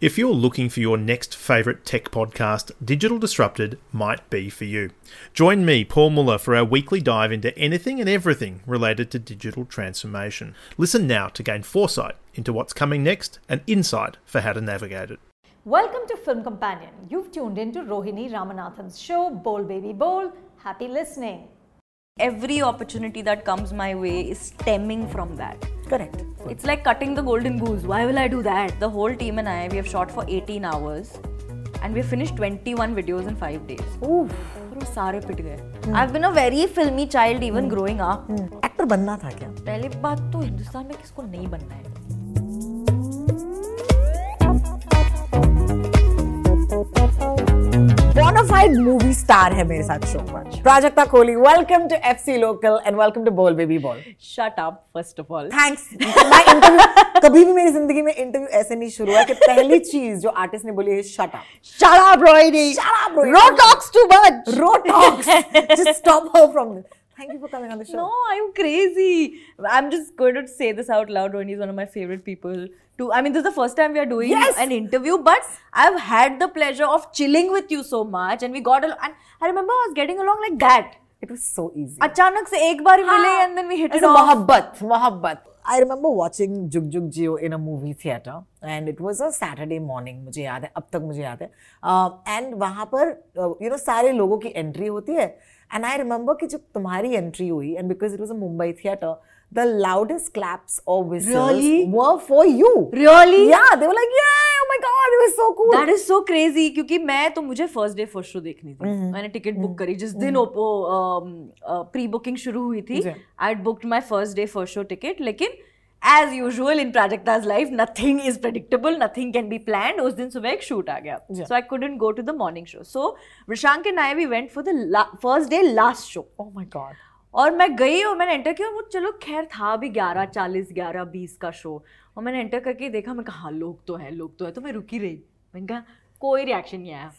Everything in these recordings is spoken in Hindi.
If you're looking for your next favourite tech podcast, Digital Disrupted might be for you. Join me, Paul Muller, for our weekly dive into anything and everything related to digital transformation. Listen now to gain foresight into what's coming next and insight for how to navigate it. Welcome to Film Companion. You've tuned into Rohini Ramanathan's show, Bowl Baby Bowl. Happy listening every opportunity that comes my way is stemming from that. Correct. It's like cutting the golden goose. Why will I do that? The whole team and I, we have shot for 18 hours and we finished 21 videos in 5 days. Oof. और वो सारे पिट गए I've been a very filmy child even growing up. Actor बनना था क्या पहली बात तो हिंदुस्तान में किसको नहीं बनना है बोनाफाइड मूवी स्टार है मेरे साथ शो पर Prajakta Kohli welcome to F C local and welcome to Bol baby Bol shut up first of all thanks मैं इंटरव्यू कभी भी मेरी ज़िंदगी में इंटरव्यू ऐसे नहीं शुरू हुआ कि पहली चीज़ जो आर्टिस्ट ने बोली है shut up shut up Rohini! Shut up talks too much! Row talks just stop her from this thank you for coming on the show No, you crazy? I'm just going to say this out loud. Ronnie is one of my favorite people. To, I mean, this is the first time we are doing Yes! an interview, but I've had the pleasure of chilling with you so much, and we got along. And I remember I was getting along like that. It was so easy अचानक से एक बार ही मिले and then we hit it off. मोहब्बत मोहब्बत आई remember watching Jug Jug Jiyo in a movie theatre and it was a Saturday morning मुझे याद है अब तक मुझे याद है एंड वहाँ पर यू नो सारे लोगों की एंट्री होती है एंड आई रिमेंबर कि जब तुम्हारी एंट्री हुई and because it was a Mumbai theatre the loudest claps और whistles Really? were for you Really? yeah they were like yeah oh my god it was so cool That is so crazy क्योंकि मैं तो मुझे फ़र्स्ट डे फ़र्स्ट शो देखनी थी मैंने टिकट बुक करी जिस दिन ओपो प्री बुकिंग शुरू हुई थी। I booked my first day first show ticket लेकिन as usual in Prajakta's life nothing is predictable nothing can be plan उस दिन सुबह एक शूट आ गया। So I couldn't go to the morning show so Rishank and I we went for the first day last show oh my god. और मैं गई और मैंने एंटर किया वो चलो खैर था भी ग्यारह चालीस ग्यारह बीस का शो और मैंने एंटर करके देखा मैं कहा हाँ लोग तो है लोग तो है। तो मैं रुकी रही। मैंने कहा कोई रिएक्शन नहीं आया।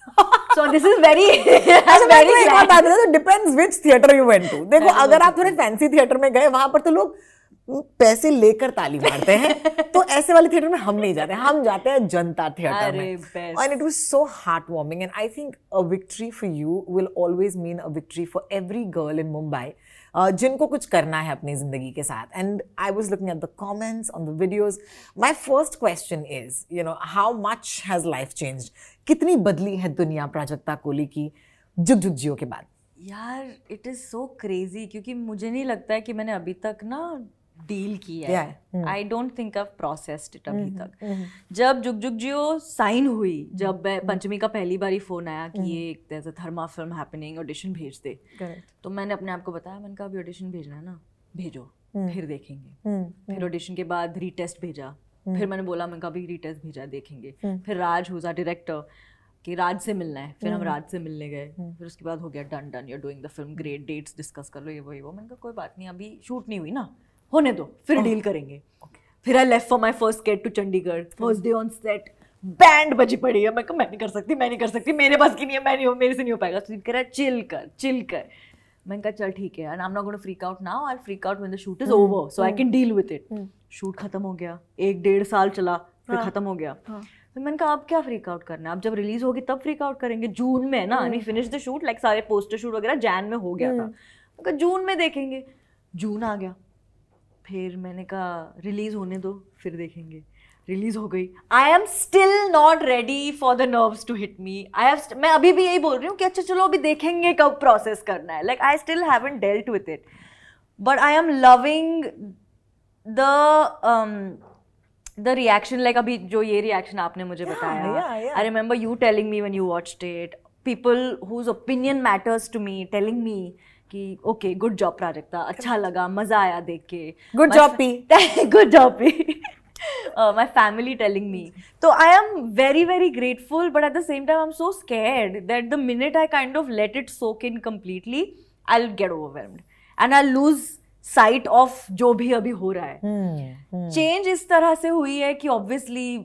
सो दिस इज़ वेरी तो depends which theatre you went to देखो अगर आप थोड़े फैंसी थिएटर में गए वहाँ पर तो लोग पैसे लेकर ताली मारते हैं। तो ऐसे वाले थिएटर में हम नहीं जाते हम जाते हैं जनता थिएटर में। and it was so heartwarming and i think a victory for you will always mean a victory for every girl in mumbai uh, जिनको कुछ करना है अपनी ज़िंदगी के साथ। And I was looking at the comments on the videos my first question is you know how much has life change कितनी बदली है दुनिया प्राजक्ता कोहली की जुग जुग जियो के बाद? यार इट इज़ सो क्रेजी क्योंकि मुझे नहीं लगता है कि मैंने अभी तक ना डील किया है। I don't think I processed it अभी तक। जब जुग जुग जियो साइन हुई जब पंचमी का पहली बारी फ़ोन आया कि ये a Thamma film happening audition भेज दे। तो मैंने अपने आप को बताया मैंने कहा अभी ऑडिशन भेजना है ना? भेजो फिर देखेंगे। फिर ऑडिशन के बाद रीटेस्ट भेजा। फिर मैंने बोला मैंने कहा अभी रीटेस्ट भेजा देखेंगे। फिर राज हुजा डायरेक्टर कि राज से मिलना है। फिर हम राज से मिलने गए। फिर उसके बाद हो गया done done you doing the film great dates discuss कर लो ये वो ये वो। मैंने कहा कोई बात नहीं अभी शूट नहीं हुई ना? होने दो फिर डील करेंगे। फिर I left for my first gate to Chandigarh first day on set band बजी पड़ी है। मैं कहा मैं नहीं कर सकती मैं नहीं कर सकती मेरे पास की नहीं है मैं नहीं हो मेरे से नहीं हो पाएगा। तो कह रहा चिल कर चिल कर। मैंने कहा चल ठीक है and I am not gonna freak out now I freak out when the shoot is over so I can deal with it shoot खत्म हो गया एक डेढ़ साल चला फिर खत्म हो गया। फिर मैंने कहा अब क्या फ्रीक आउट करना है? अब जब रिलीज़ होगी तब फ्रीक आउट करेंगे। जून में ना we finish the shoot like सारे पोस्टर शूट वगैरह जैन में हो गया था। मैंने कहा जून में देखेंगे। जून आ गया। फिर मैंने कहा रिलीज़ होने दो फिर देखेंगे। रिलीज़ हो गई। I am still not ready for the nerves to hit me I have मैं अभी भी यही बोल रही हूँ कि अच्छा चलो अभी देखेंगे कब प्रोसेस करना है। Like I still haven't dealt with it but I am loving the the reaction like अभी जो ये रिएक्शन आपने मुझे बताया. I remember you telling me when you watch it people whose opinion matters to me telling me कि ओके गुड जॉब प्राजक्ता। अच्छा लगा मज़ा आया देख के. Good job P good job P my family telling me तो I am very very grateful but at the same time I am so scared that the minute I kind of let it soak in completely I get over and I lose sight of जो भी अभी हो रहा है। Change hmm. hmm. इस तरह से हुई है कि ऑब्वियसली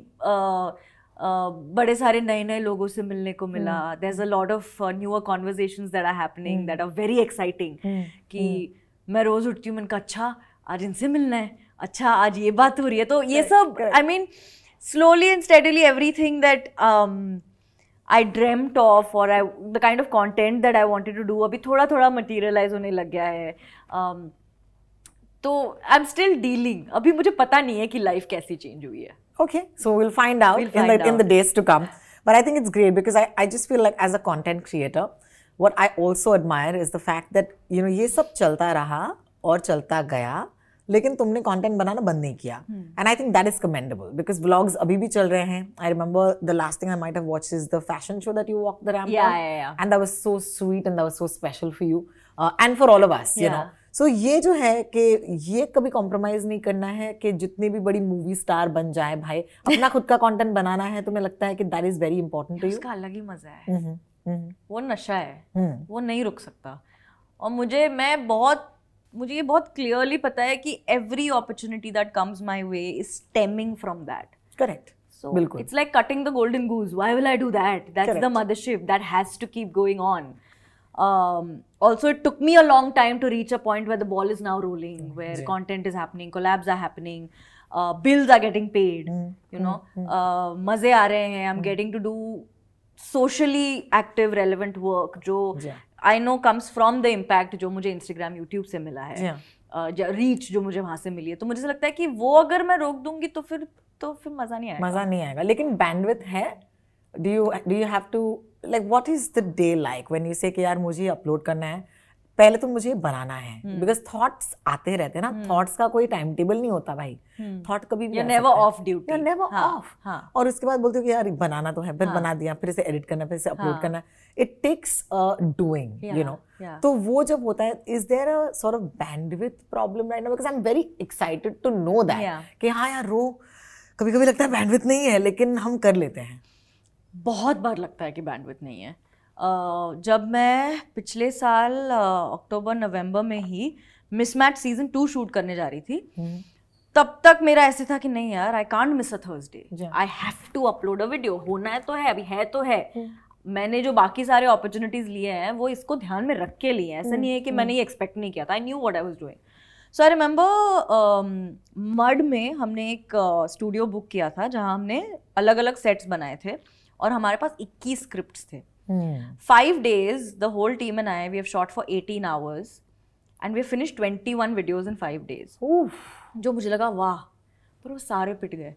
बड़े सारे नए नए लोगों से मिलने को मिला। There is a lot of newer conversation that are happening that are very exciting कि मैं रोज उठती हूँ मैंने कहा अच्छा आज इनसे मिलना है। अच्छा आज ये बात हो रही है। तो ये सब I mean slowly and steadily everything that um, I dreamt of or I, the kind of content that I wanted to do अभी थोड़ा थोड़ा materialize होने लग गया है। Um, तो आई एम स्टिल डीलिंग अभी मुझे पता नहीं है कि लाइफ कैसी चेंज हुई है। Okay, so we'll find out, We'll in, find the, in the out. days to come. But I think it's great because I, I just feel like as a content creator, what I also admire is the fact that, you know, ये सब चलता रहा और चलता गया लेकिन तुमने कंटेंट बनाना बंद नहीं किया and I think that is commendable because vlogs अभी भी चल रहे हैं I remember the last thing I might have watched is the fashion show that you walk the ramp Yeah, yeah, yeah. and that was so sweet and that was so special for you uh, and for all सो ये जो है कि ये कभी कॉम्प्रोमाइज नहीं करना है कि जितनी भी बड़ी मूवी स्टार बन जाए भाई अपना खुद का कंटेंट बनाना है तो मैं लगता है कि that is very important to उसका अलग ही मज़ा है। वो नशा है। वो नहीं रुक सकता। और मुझे मैं बहुत मुझे ये बहुत क्लियरली पता है कि every opportunity that comes my way is stemming from that correct So बिल्कुल। it's like cutting the golden goose. Why will I do that? That's the Correct. mothership that has to keep going on. Um, also, it took me a long time to reach a point where the ball is now rolling, where yeah. content is happening, collabs are happening, uh, bills are getting paid. mm. You know, mm. uh, मज़े आ रहे हैं. I'm mm. getting to do socially active, relevant work. जो Yeah. I know comes from the impact जो मुझे Instagram, YouTube से मिला है. Yeah. रीच जो मुझे वहाँ से मिली है तो मुझे ऐसा लगता है कि वो अगर मैं रोक दूँगी तो फिर तो फिर मज़ा नहीं आएगा मज़ा नहीं आएगा लेकिन बैंडविथ है do you do you have to like what is the day like when you say कि यार मुझे अपलोड करना है पहले तो मुझे बनाना है हम्म। बिकॉज़ थॉट्स आते रहते हैं ना थॉट्स का कोई टाइम टेबल नहीं होता भाई थॉट hmm. कभी भी. You're never हाँ, off. हाँ। और उसके बाद बोलते हो कि यार बनाना तो है फिर हाँ. बना दिया फिर इसे एडिट करना फिर इसे अपलोड हाँ। करना it takes doing you know तो वो जब होता है is there a sort of bandwidth problem right now because I am very excited to know that कि हाँ यार रो कभी कभी लगता है बैंडविथ नहीं है लेकिन हम कर लेते हैं बहुत बार लगता है कि बैंडविथ नहीं है। जब मैं पिछले साल अक्टूबर नवंबर में ही मिसमैच सीज़न टू शूट करने जा रही थी तब तक मेरा ऐसे था कि नहीं यार I can't miss a Thursday. I have to upload a video होना है तो है अभी है तो है। मैंने जो बाकी सारे अपॉर्चुनिटीज़ लिए हैं वो इसको ध्यान में रख के लिए हैं। ऐसा नहीं है कि मैंने ये एक्सपेक्ट नहीं किया था। I knew what I was doing so I remember mud में हमने एक स्टूडियो बुक किया था जहाँ हमने अलग अलग सेट्स बनाए थे। और हमारे पास 21 स्क्रिप्ट्स थे। Five days the whole team and i we have shot for 18 hours and we have finished 21 videos in five days. जो मुझे लगा वाह पर वो सारे पिट गए।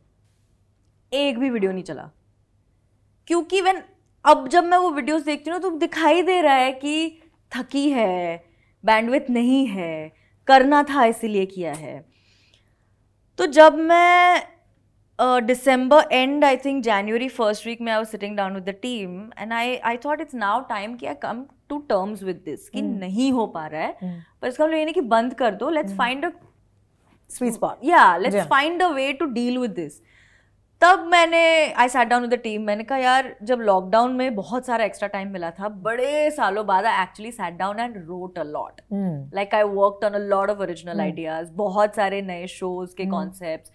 एक भी वीडियो नहीं चला। क्योंकि वेन अब जब मैं वो वीडियोस देखती हूँ तो दिखाई दे रहा है कि थकी है बैंडविथ नहीं है करना था इसीलिए किया है। तो जब मैं दिसंबर एंड आई थिंक जनवरी फ़र्स्ट वीक में I was sitting down with the team and I I thought it's now time कि I come to terms with this कि नहीं हो पा रहा है। पर इसका मतलब ये नहीं कि बंद कर दो let's find a sweet spot या let's Yeah. Find a way to deal with this तब मैंने I sat down with the team मैंने कहा यार जब लॉकडाउन में बहुत सारा एक्स्ट्रा टाइम मिला था बड़े सालों बाद I actually sat down and wrote a lot like I worked on a lot of original ideas बहुत सारे नए शोज़ के कॉन्सेप्ट्स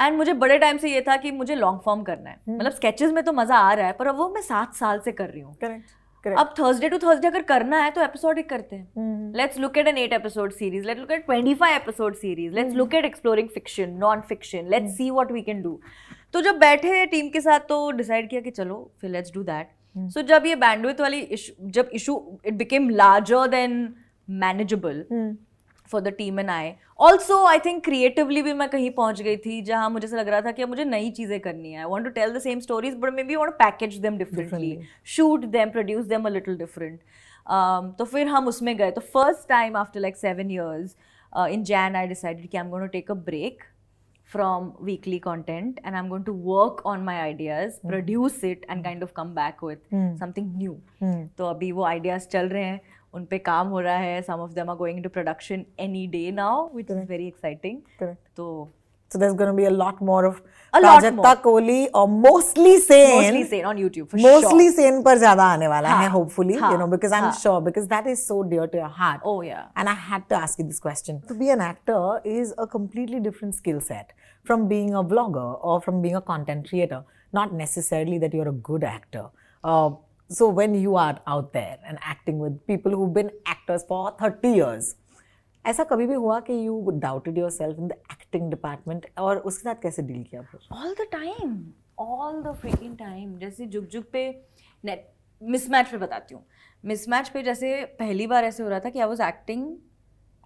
एंड मुझे बड़े टाइम से ये था कि मुझे लॉन्ग फॉर्म करना है। मतलब स्केचेस में तो मज़ा आ रहा है पर अब वो मैं सात साल से कर रही हूँ। करेक्ट करेक्ट अब थर्सडे टू थर्सडे अगर करना है तो एपिसोडिक करते हैं। Let's look at an eight episode series let's look at twenty five episode series let's look at exploring fiction non fiction let's see what we can do तो जब बैठे टीम के साथ तो डिसाइड किया कि चलो फिर लेट्स डू दैट सो जब ये बैंडविथ वाली जब issue it became larger than manageable for the team and I also I think creatively भी मैं कहीं पहुँच गई थी जहाँ मुझे ऐसा लग रहा था कि मुझे नई चीज़ें करनी है। I want to tell the same stories but maybe want package them differently shoot them produce them a little different तो फिर हम उसमें गए। तो first time after like seven years in Jain I decided कि I am going to take a break from weekly content and i'm going to work on my ideas produce it and kind of come back with something new. तो अभी वो ideas चल रहे हैं। उन पे काम हो रहा है of them are going into production any day now which is very exciting Correct. तो So there's going to be a lot more of A Prajakta. Kohli or mostly sane. mostly sane on YouTube for mostly sure sane पर ज़्यादा आने वाला है हाँ, hopefully हाँ, you know because I'm हाँ. sure because that is so dear to your heart oh yeah and I had to ask you this question to be an actor is a completely different skill set from being a vlogger or from being a content creator not necessarily that you're a good actor uh, so when you are out there and acting with people who've been actors for 30 years, ऐसा कभी भी हुआ कि you doubted yourself in the acting department और उसके साथ कैसे डील किया फिर? All the time all the freaking time जैसे जुग जुग पे नेट मिसमैच पे बताती हूँ। मिसमैच पे जैसे पहली बार ऐसे हो रहा था कि I was acting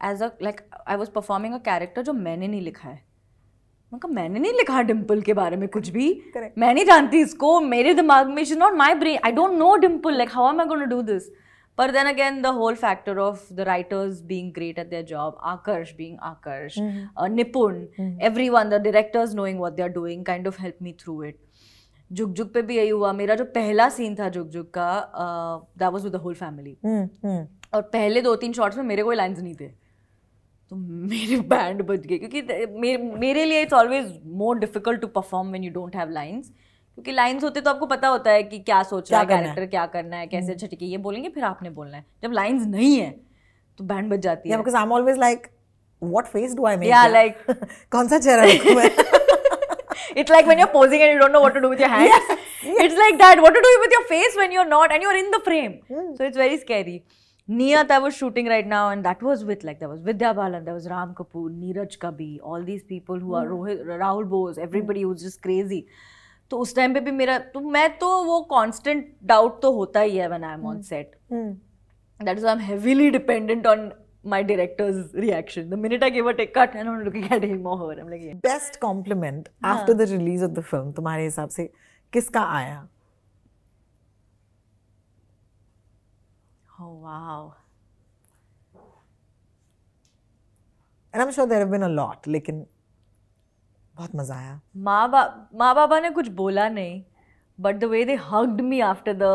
as a like I was performing a character जो मैंने नहीं लिखा है। मतलब मैंने नहीं लिखा डिम्पल के बारे में कुछ भी। Correct. मैं नहीं जानती इसको। मेरे दिमाग में is not my brain I don't know Dimple like how am I gonna do this पर then again the whole factor of the writers being great at their job Aakarsh being Aakarsh Nipun everyone the directors knowing what they are doing kind of help me through it Jug Jug पे भी यही हुआ। मेरा जो पहला सीन था जुग जुग का that was with the whole family और पहले दो तीन शॉट्स में मेरे कोई लाइंस नहीं थे। तो मेरे बैंड बज गए। क्योंकि मेरे मेरे लिए it's always more difficult to perform when you don't have lines क्योंकि लाइंस होते तो आपको पता होता है कि क्या सोच रहा है कैरेक्टर क्या करना है कैसे छटके ये बोलेंगे फिर आपने बोलना है। जब लाइन्स नहीं है तो बैंड बच जाती है। Because I am always like what face do I make या लाइक कौन सा चेहरा रखूँ मैं? It's like when you are posing and you don't know what to do with your hands it's like that what to do with your face when you are not and you are in the frame so it's Niyat, I was shooting right now, and that was with like there was Vidya Balan, there was Ram Kapoor, Neeraj Kabi, all these people who are Rohit, Rahul Bose, everybody who's just crazy. तो उस टाइम पे भी मेरा तो मैं तो वो कांस्टेंट डाउट तो होता ही है when I am on set that is I am heavily dependent on my director's reaction. The minute I give a take cut and I'm looking at him or her, I'm like, yeah. Best compliment after the release of the film तुम्हारे हिसाब से किसका आया? Oh wow. And I'm sure there have been a lot, लेकिन बहुत मज़ा आया. माँ बा माँ बाबा ने कुछ बोला नहीं but the way they hugged me after the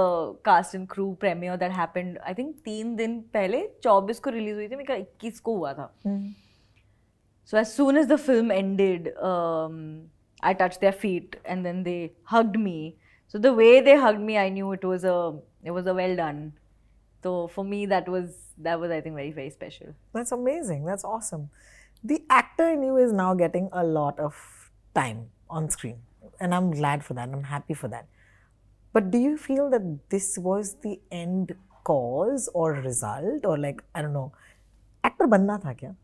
cast and crew premiere that happened I think तीन दिन पहले चौबीस को रिलीज़ हुई थी मेरा इक्कीस को हुआ था so as soon as the film ended I touch their feet and then they hugged me so the way they hugged me I knew it was a it was a well done तो for me that was that was I think very very special That's amazing. That's awesome. The actor in you is now getting a lot of time on screen. And I'm glad for that. I'm happy for that. But do you feel that this was the end cause or result? Or like, I don't know, actor बनना था क्या?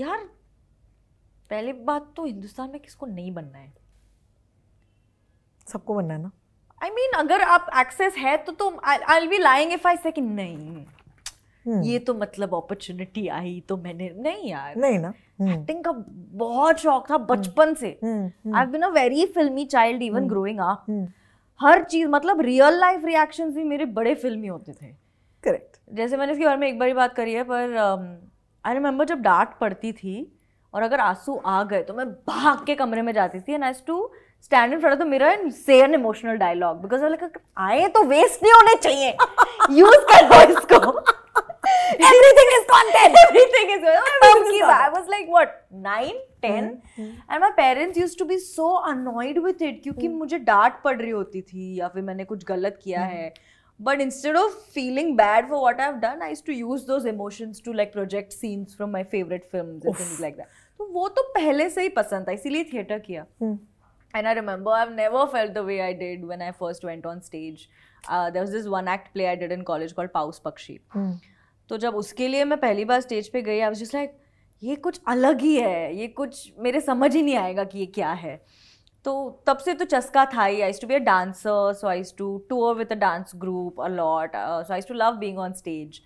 यार पहली बात तो हिंदुस्तान में किसको नहीं बनना है सबको बनना है ना? आई I मीन mean, अगर आप एक्सेस है तो तो I be lying if I say कि नहीं। ये तो मतलब अपॉर्चुनिटी आई तो मैंने नहीं यार। नहीं ना? एक्टिंग का बहुत शौक था बचपन से। I been a very filmy child even growing up हर चीज़ मतलब रियल लाइफ रिएक्शंस भी मेरे बड़े फिल्मी होते थे। करेक्ट जैसे मैंने इसके बारे में एक बार ही बात करी है पर आई रिमेम्बर जब डांट पड़ती थी और अगर आँसू आ गए तो मैं भाग के कमरे में जाती थी and I use to stand in front of the mirror and say an emotional dialogue because like आए तो वेस्ट नहीं होने चाहिए यूज़ कर दो इसको Everything is content. Everything is content. I was, I was like, what? Nine? Ten and my parents use to be so annoyed with it क्योंकि मुझे डांट पड़ रही होती थी या फिर मैंने कुछ गलत किया है but instead of feeling bad for what I've done I to use those emotions to like project scenes from my favourite film like that तो वो तो पहले से ही पसंद था इसीलिए थिएटर किया। And I remember I've never felt the way I did when I first went on stage. Uh, there was this one act play I did in college called Paus Pakshi. तो जब उसके लिए मैं पहली बार स्टेज पे गई आई वाज जस्ट लाइक ये कुछ अलग ही है ये कुछ मेरे समझ ही नहीं आएगा कि ये क्या है। तो तब से तो चस्का था ही। I to be a dancer so I to tour with a dance group a lot so I to love being on stage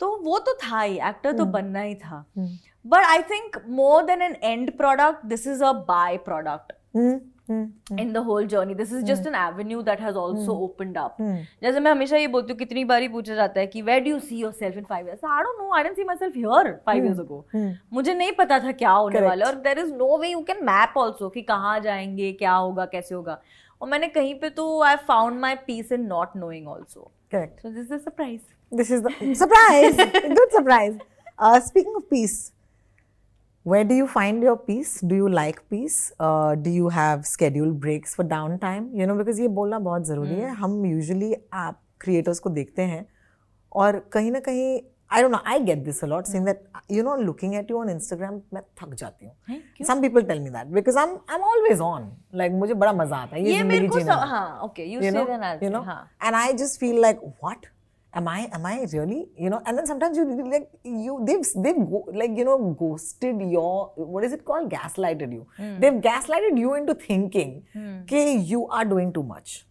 तो वो तो था ही एक्टर तो बनना ही था। But I think more than an end product this is a byproduct in the whole journey this is just an avenue that has also opened up जैसे मैं हमेशा ये बोलती हूँ कितनी बार ही पूछा जाता है कि where do you see yourself in five years I don't know I didn't see myself here five years ago मुझे नहीं पता था क्या होने वाला है और there is no way you can map also कि कहाँ जाएँगे क्या होगा कैसे होगा और मैंने कहीं पे तो I found my peace in not knowing also Correct. so this is a surprise This is the surprise. Good surprise. Uh, speaking of peace, where do you find your peace? Do you like peace? Uh, do you have scheduled breaks for downtime? You know, because ये बोलना बहुत ज़रूरी है हम usually आप creators को देखते हैं और कहीं ना कहीं I don't know, I get this a lot saying that, you know, looking at you on Instagram, मैं थक जाती हूँ. Some people tell me that because I'm I'm always on. Like मुझे बड़ा मज़ा आता है ये ये मेरे ज़िंदगी को जीना. हाँ okay you, you say know, then I'll you say know, हाँ and I just feel like what, am I am I really you know and then sometimes you like you they've they've go, like you know ghosted your what is it called gaslighted you Hmm. they've gaslighted you into thinking okay you are doing too much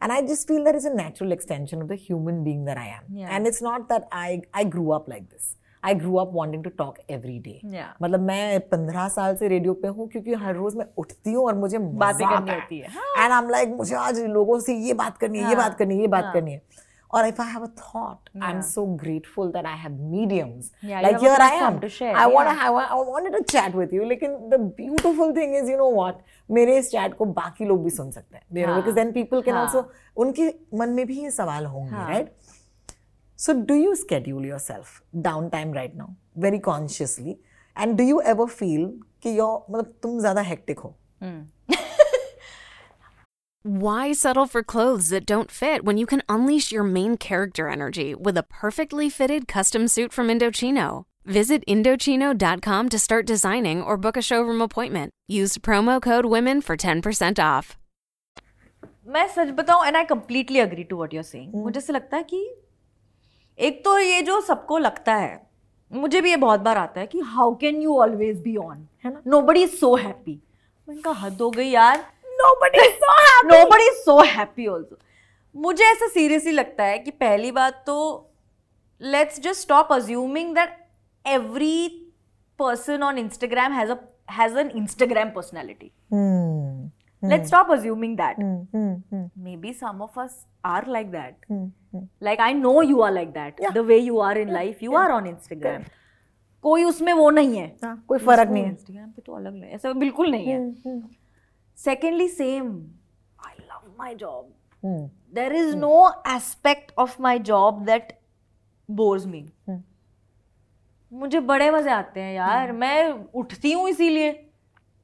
and I just feel that it's a natural extension of the human being that I am Yeah. and it's not that I I grew up like this I grew up wanting to talk every day Yeah. मतलब मैं पंद्रह साल से रेडियो पे हूँ क्योंकि हर रोज मैं उठती हूँ और मुझे बातें मजा करनी आता होती है। एंड आई एम लाइक मुझे आज लोगों से ये बात करनी है ये बात करनी है ये बात करनी है और if I have a thought, I'm Yeah. so grateful that I have mediums. Yeah, you like have a here I platform am. to share, I want to yeah. have, I wanted to chat with you. लेकिन the beautiful thing is, you know what? मेरे इस chat को बाकी लोग भी सुन सकते हैं. You know, हाँ. because then people can हाँ. also, उनके मन में भी ये सवाल होंगे, हाँ. right? So do you schedule yourself downtime right now, very consciously? And do you ever feel कि your मतलब तुम ज़्यादा hectic हो? Why settle for clothes that don't fit when you can unleash your main character energy with a perfectly fitted custom suit from Indochino? Visit Indochino.com to start designing or book a showroom appointment. Use promo code WOMEN for 10% off. मैं सच बताऊं and I completely agree to what you are saying मुझे ऐसा लगता है कि एक तो ये जो सबको लगता है मुझे भी ये बहुत बार आता है कि how can you always be on है ना? Nobody is so happy मैंने कहा हद हो गई यार nobody's so happy. nobody's so मुझे ऐसा सीरियसली लगता है कि पहली बात तो let's just stop assuming that every person on Instagram has an Instagram personality let's stop assuming that maybe some of us are like that like I know you are like that the way you are in life you are on Instagram कोई उसमें वो नहीं है। हाँ, कोई फ़र्क नहीं है। इंस्टाग्राम पे तो अलग नहीं ऐसा बिल्कुल नहीं है। Hmm, hmm. Secondly same I love my job Hmm. There is no aspect of my job that bores me Hmm. मुझे बड़े मज़े आते हैं यार। मैं उठती हूँ इसीलिए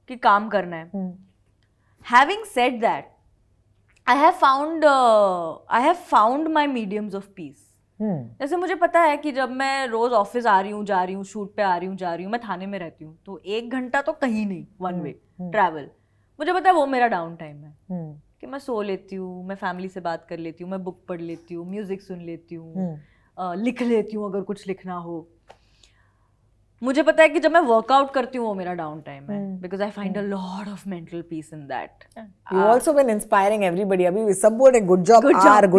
कि काम करना है। Hmm. having said that i have found uh, i have found my mediums of peace. Hmm. जैसे मुझे पता है कि जब मैं रोज ऑफ़िस आ रही हूँ जा रही हूँ शूट पे आ रही हूँ जा रही हूँ मैं थाने में रहती हूँ तो एक घंटा तो कहीं नहीं वन वे ट्रैवल मुझे पता है वो मेरा डाउन टाइम है। Hmm. कि मैं सो लेती हूँ मैं फैमिली से बात कर लेती हूँ मैं बुक पढ़ लेती हूँ म्यूज़िक सुन लेती हूँ लिख लेती हूँ अगर कुछ लिखना हो। मुझे पता है कि जब मैं वर्कआउट करती हूँ वो मेरा डाउन टाइम है because I find a lot of mental peace in that You also been inspiring everybody. अभी सब बोल रहे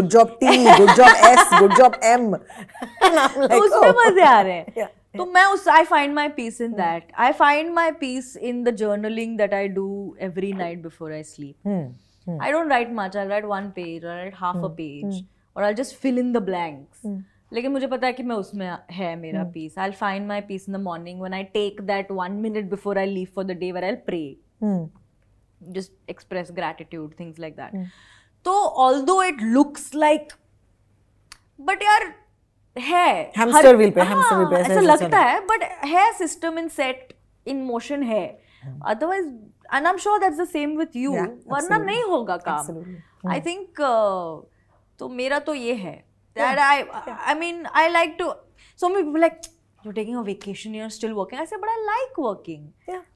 job T, good job S, good job M. And I'm like, तो उसमें oh. मज़े आ रहे हैं। तो मैं उस I find my peace in that I find my peace in the journaling that I do every night before I sleep. I don't write much I write one page I write half a page और I just fill in the blanks लेकिन मुझे पता है कि मैं उसमें है मेरा peace I find my peace in the morning when I take that one minute before I leave for the day where I pray just express gratitude things like that. तो although it looks like but यार है. हर- wheel पे, hamster wheel पे हाँ, ऐसा लगता है बट है system in set in motion है. Otherwise and I am sure that's the same with you वरना नहीं होगा काम. आई थिंक तो मेरा तो ये है. That I I mean I like to so many people like you're taking a vacation you're still working I say but I like working Yeah.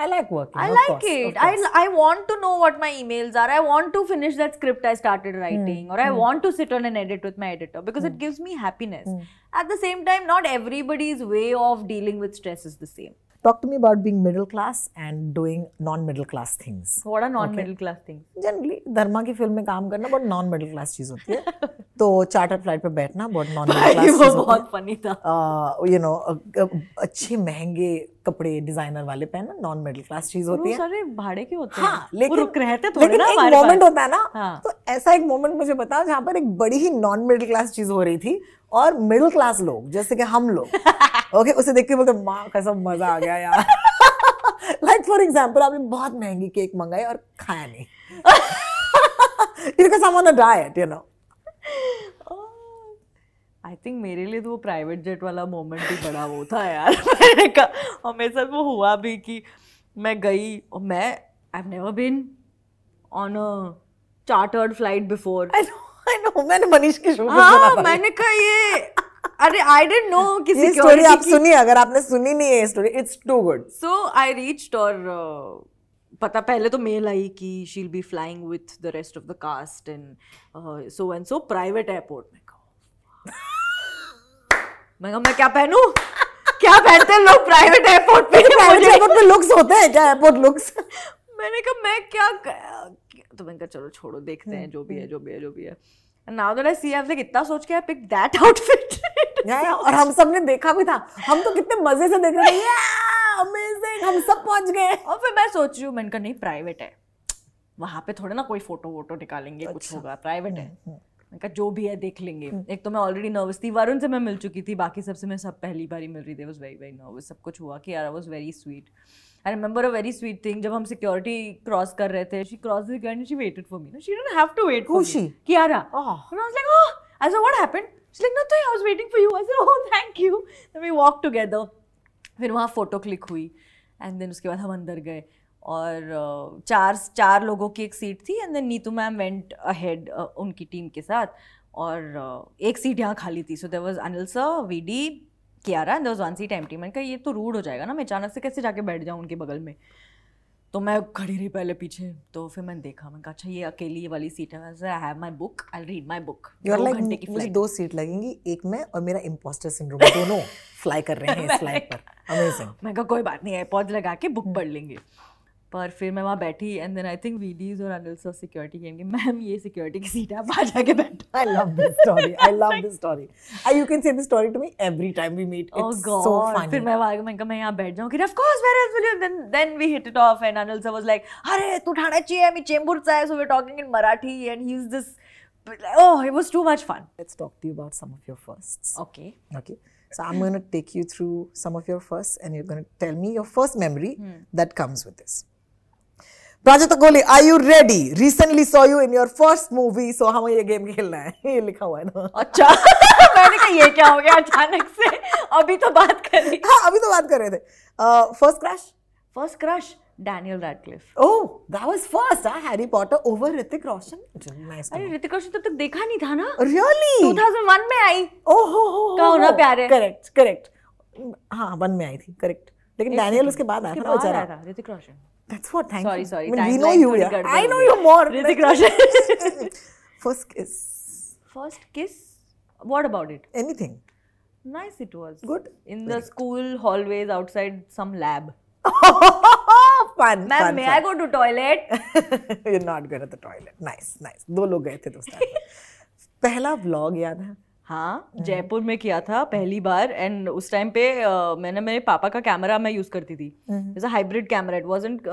I like working. I like course, it. I. I want to know what my emails are. I want to finish that script I started hmm. writing, or I hmm. want to sit on an edit with my editor because it hmm. gives me happiness. At the same time, not everybody's way of dealing with stress is the same. Talk to me about being middle class and doing non-middle class things. What are non middle class things? Generally Dharma की फ़िल्म में काम करना बहुत मिडिल क्लास चीज़ होती है तो चार्टर फ़्लाइट पे बैठना बहुत मिडिल क्लास चीज़ होती बहुत funny था. है यू अच्छे महँगे कपड़े डिज़ाइनर वाले पहनना नॉन मिडिल क्लास चीज़ होती है सारे भाड़े के होते हैं. हाँ लेकिन रुक रहते थोड़े ना एक मोमेंट होता है ना हाँ. तो ऐसा एक मोमेंट मुझे बताओ जहाँ पर एक बड़ी ही नॉन मिडिल क्लास चीज़ हो रही थी और मिडिल क्लास लोग जैसे कि हम लोग। ओके उसे देख के बोलते माँ कसम मज़ा आ गया यार। लाइक फॉर एग्ज़ाम्पल आपने बहुत महँगी केक मंगाई और खाया नहीं। इनका सामान a diet, you I think मेरे लिए तो वो प्राइवेट जेट वाला मोमेंट ही बड़ा वो था यार। मैंने कहा और मेरे साथ वो हुआ भी कि मैं गई और मैं I have never been on a chartered flight before I I know. मैंने मनीष की शो हाँ मैंने कहा ये अरे आई डेंट नो कि ये स्टोरी आप सुनिए अगर आपने सुनी नहीं है story it's too good so I reached और uh, पता पहले तो मेल आई कि she will be flying with the rest of the cast and so and so private airport में कहा मैं कहा मैं क्या पहनूं? क्या पहनते हैं लोग प्राइवेट एयरपोर्ट पे? प्राइवेट एयरपोर्ट पे लुक्स होते हैं क्या? एयरपोर्ट लुक्स मैंने कहा मैं क्या तो मैंने कहा चलो छोड़ो देखते हैं जो भी है जो भी है जो भी है। Now that I see I like इतना सोच के आई पिक दैट आउटफिट और हम सबने देखा भी था। हम तो कितने मज़े से देख रहे थे। अमेजिंग हम सब पहुँच गए। और फिर मैं सोच रही हूँ मैंने कहा नहीं प्राइवेट है। वहाँ पे थोड़े ना कोई फ़ोटो वोटो निकालेंगे अच्छा। कुछ होगा प्राइवेट है। हम्म, हम्म। कहा जो भी है देख लेंगे। हम्म। एक तो मैं ऑलरेडी नर्वस थी। वरुण से मैं मिल चुकी थी बाकी सबसे मैं सब पहली बार ही मिल रही थी। वॉज़ वेरी वेरी नर्वस सब कुछ हुआ कि यार was very sweet I remember a very sweet thing जब हम सिक्योरिटी क्रॉस कर रहे थे she cross the gun she waited for me she don't have to wait for me Kiara and i was like oh. I said what happened? She's like nothing i was waiting for you. I said oh thank you. Then we walked together. फिर वहाँ फ़ोटो क्लिक हुई. एंड देन उसके बाद हम अंदर गए. और चार चार लोगों की एक सीट थी and then Neetu ma'am went ahead उनकी टीम के साथ. और एक सीट यहाँ खाली थी. So there was Anil sir V D Kiara and was one seat empty T मैंने कहा ये तो रूड हो जाएगा ना मैं अचानक से कैसे जाके बैठ जाऊँ उनके बगल में? तो मैं खड़ी रही पहले पीछे। तो फिर मैंने देखा मैंने कहा अच्छा ये अकेली ये वाली सीट है। I have my book I read my book your like घंटे की मुझे दो सीट लगेंगी एक मैं और मेरा इम्पोस्टर सिंड्रोम दोनों फ्लाई कर रहे हैं इस फ़्लाइट पर। अमेजिंग मैं कहा कोई बात नहीं है पौध लगा के बुक पढ़ लेंगे। पर फिर मैं वहाँ बैठी and then I think VD's और अनिल सर सिक्योरिटी कहेंगे मैम ये सिक्योरिटी की सीट है आप आ जाके बैठो। I love this story I love this story I you can say this story to me every time we meet it's so funny फिर मैं वहाँ मैं कहा मैं यहाँ बैठ जाऊँ. कि of course where else will you then then we hit it off and Anil sir was like अरे तू ठाणे चाहिए मी चेंबूरचा आहे so we are talking in Marathi and he is this oh it was too much fun. Let's talk to you about some of your firsts. Okay. Okay. So i'm going to take you through some of your firsts and you're going to tell me your first memory hmm. that comes with this. Prajakta Koli I you ready recently saw you in your first movie so हमें ये गेम खेलना है। ये लिखा हुआ है ना। अच्छा। मैंने कहा ये क्या हो गया? अचानक से। अभी तो बात कर रही हाँ अभी तो बात कर रहे थे। First crush first crush Daniel Radcliffe oh that was first हाँ। Harry Potter over Hrithik Roshan अरे ऋतिक रोशन तब तक देखा नहीं था ना? रियली 2001 में आई। ओह हो हो कहो ना प्यारे? करेक्ट करेक्ट हाँ वन में आई थी करेक्ट लेकिन डैनियल उसके बाद आया था बेचारा। Hrithik Roshan That's what. Thank sorry, you. sorry. I mean, we know you. Yeah. I know you more. Hrithik Roshan. First kiss. First kiss. What about it? Anything. Nice it was. Good. In the school hallways outside some lab. fun. Ma'am, may fun. I go to toilet? You're not good at the toilet. Nice, nice. दो लोग गए थे दोस्त पहला व्लॉग याद है हाँ जयपुर में किया था पहली बार एंड उस टाइम पे uh, मैंने मेरे पापा का कैमरा मैं यूज़ करती थी। It's a hybrid camera it wasn't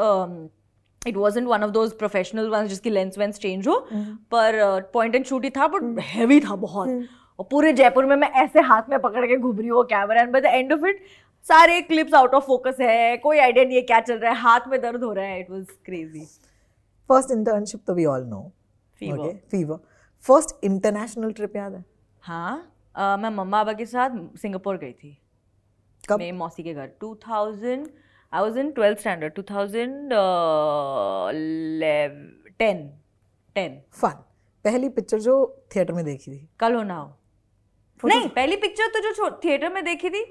it wasn't one of those professional one जिसकी लेंस वेंस चेंज हो पर पॉइंट एंड शूट ही था बट हैवी था बहुत। और पूरे जयपुर में मैं ऐसे हाथ में पकड़ के घूम रही हूँ camera and by the end of it सारे क्लिप्स आउट ऑफ़ फोकस है कोई आइडिया नहीं है क्या चल रहा है हाथ में दर्द हो रहा है। It was crazy first internship तो we all know fever fever first international trip याद है? हाँ uh, मैं मम्मा पापा के साथ सिंगापुर गई थी। कब? मेरी मौसी के घर। 2000 I was in twelfth standard 2010 10 fun पहली पिक्चर जो थिएटर में देखी थी। कल हो ना हो। नहीं पहली पिक्चर तो जो थिएटर में देखी थी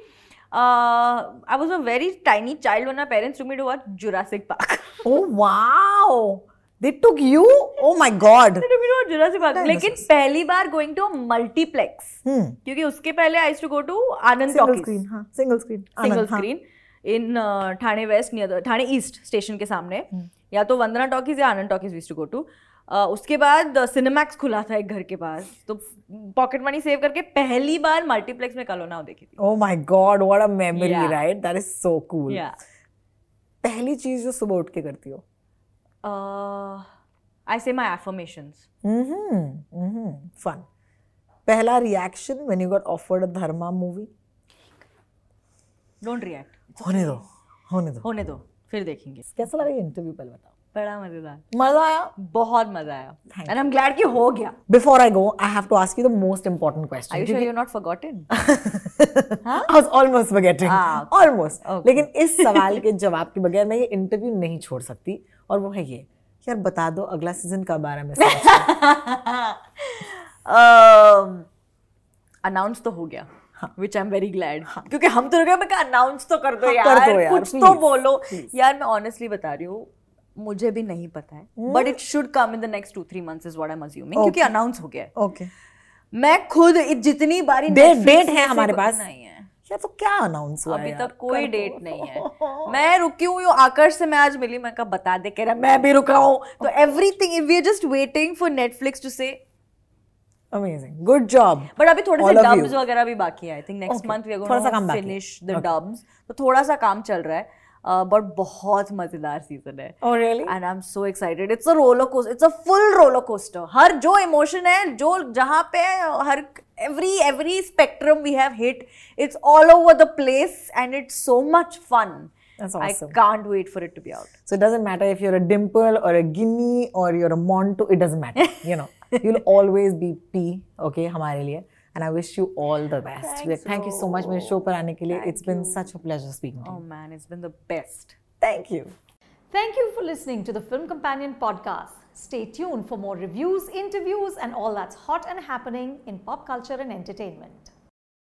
I was a very tiny child when my parents took me to watch Jurassic Park oh wow They took you? Oh my God. They took me to Jurassic Park. लेकिन पहली बार going to multiplex. Hmm. क्योंकि उसके पहले I used to go to Anand Single screen, हाँ. Single screen. Single screen. in uh, Thane west near Thane east station के सामने hmm. या तो वंदना टॉकीज या Anand talkies we used to go to उसके बाद सिनेमैक्स खुला था एक घर के पास तो पॉकेट मनी सेव करके पहली बार मल्टीप्लेक्स में कलोना देखी थी ओह my God what a memory right that is so cool पहली चीज़ जो सुबह उठ के करती हो Uh, I say my affirmations. Mm-hmm. Mm-hmm. Fun. Pehla reaction when you got offered a Dharma movie? Don't react. होने दो होने दो। होने दो फिर देखेंगे। कैसा लगा इंटरव्यू पहले बताओ। बड़ा मज़ेदार। मज़ा आया? बहुत मज़ा आया। एंड आई एम ग्लैड कि हो गया। Before I go I have to ask you the most important question are you sure you not forgotten I was almost forgetting almost लेकिन इस सवाल के जवाब के बगैर मैं ये इंटरव्यू नहीं छोड़ सकती। और वो है ये यार बता दो अगला सीज़न कब आ रहा है अनाउंस तो हो गया which I am very glad क्योंकि हम तो अनाउंस तो कर दो हाँ, यार, कर दो यार कुछ तो बोलो। यार मैं ऑनेस्टली बता रही हूँ मुझे भी नहीं पता है but it should come in the next two three months is what I am assuming क्योंकि अनाउंस हो गया है। ओके मैं खुद जितनी बारी डेट डेट है हमारे पास। नहीं है। यार तो क्या अनाउंस हुआ अभी तक कोई डेट नहीं है। मैं रुकी हुई हूँ आकर्ष से मैं आज मिली मैं कहा बता दे कह रहा मैं भी रुका हूँ। तो everything we are just waiting for Netflix to say amazing good job but अभी थोड़े से डब्स वगैरह भी बाकी है I think next. Month we are going to finish the dubs तो थोड़ा सा काम चल रहा है। बट बहुत मज़ेदार सीज़न है Oh, really? And I am so excited it's a roller coaster it's a full roller coaster हर जो इमोशन है जो जहाँ पे हर every every spectrum we have hit it's all over the place and it's so much fun That's awesome. i can't wait for it to be out So it doesn't matter if you're a dimple or a guinea or you're a monto, it doesn't matter. You know, you'll always be P, okay, हमारे लिए. And I wish you all the best. Thanks, Thank you so much मेरे show पर आने के लिए. It's been such a pleasure speaking to oh you. man it's been the best Thank you. Thank you for listening to the Film Companion podcast. Stay tuned for more reviews, interviews, and all that's hot and happening in pop culture and entertainment.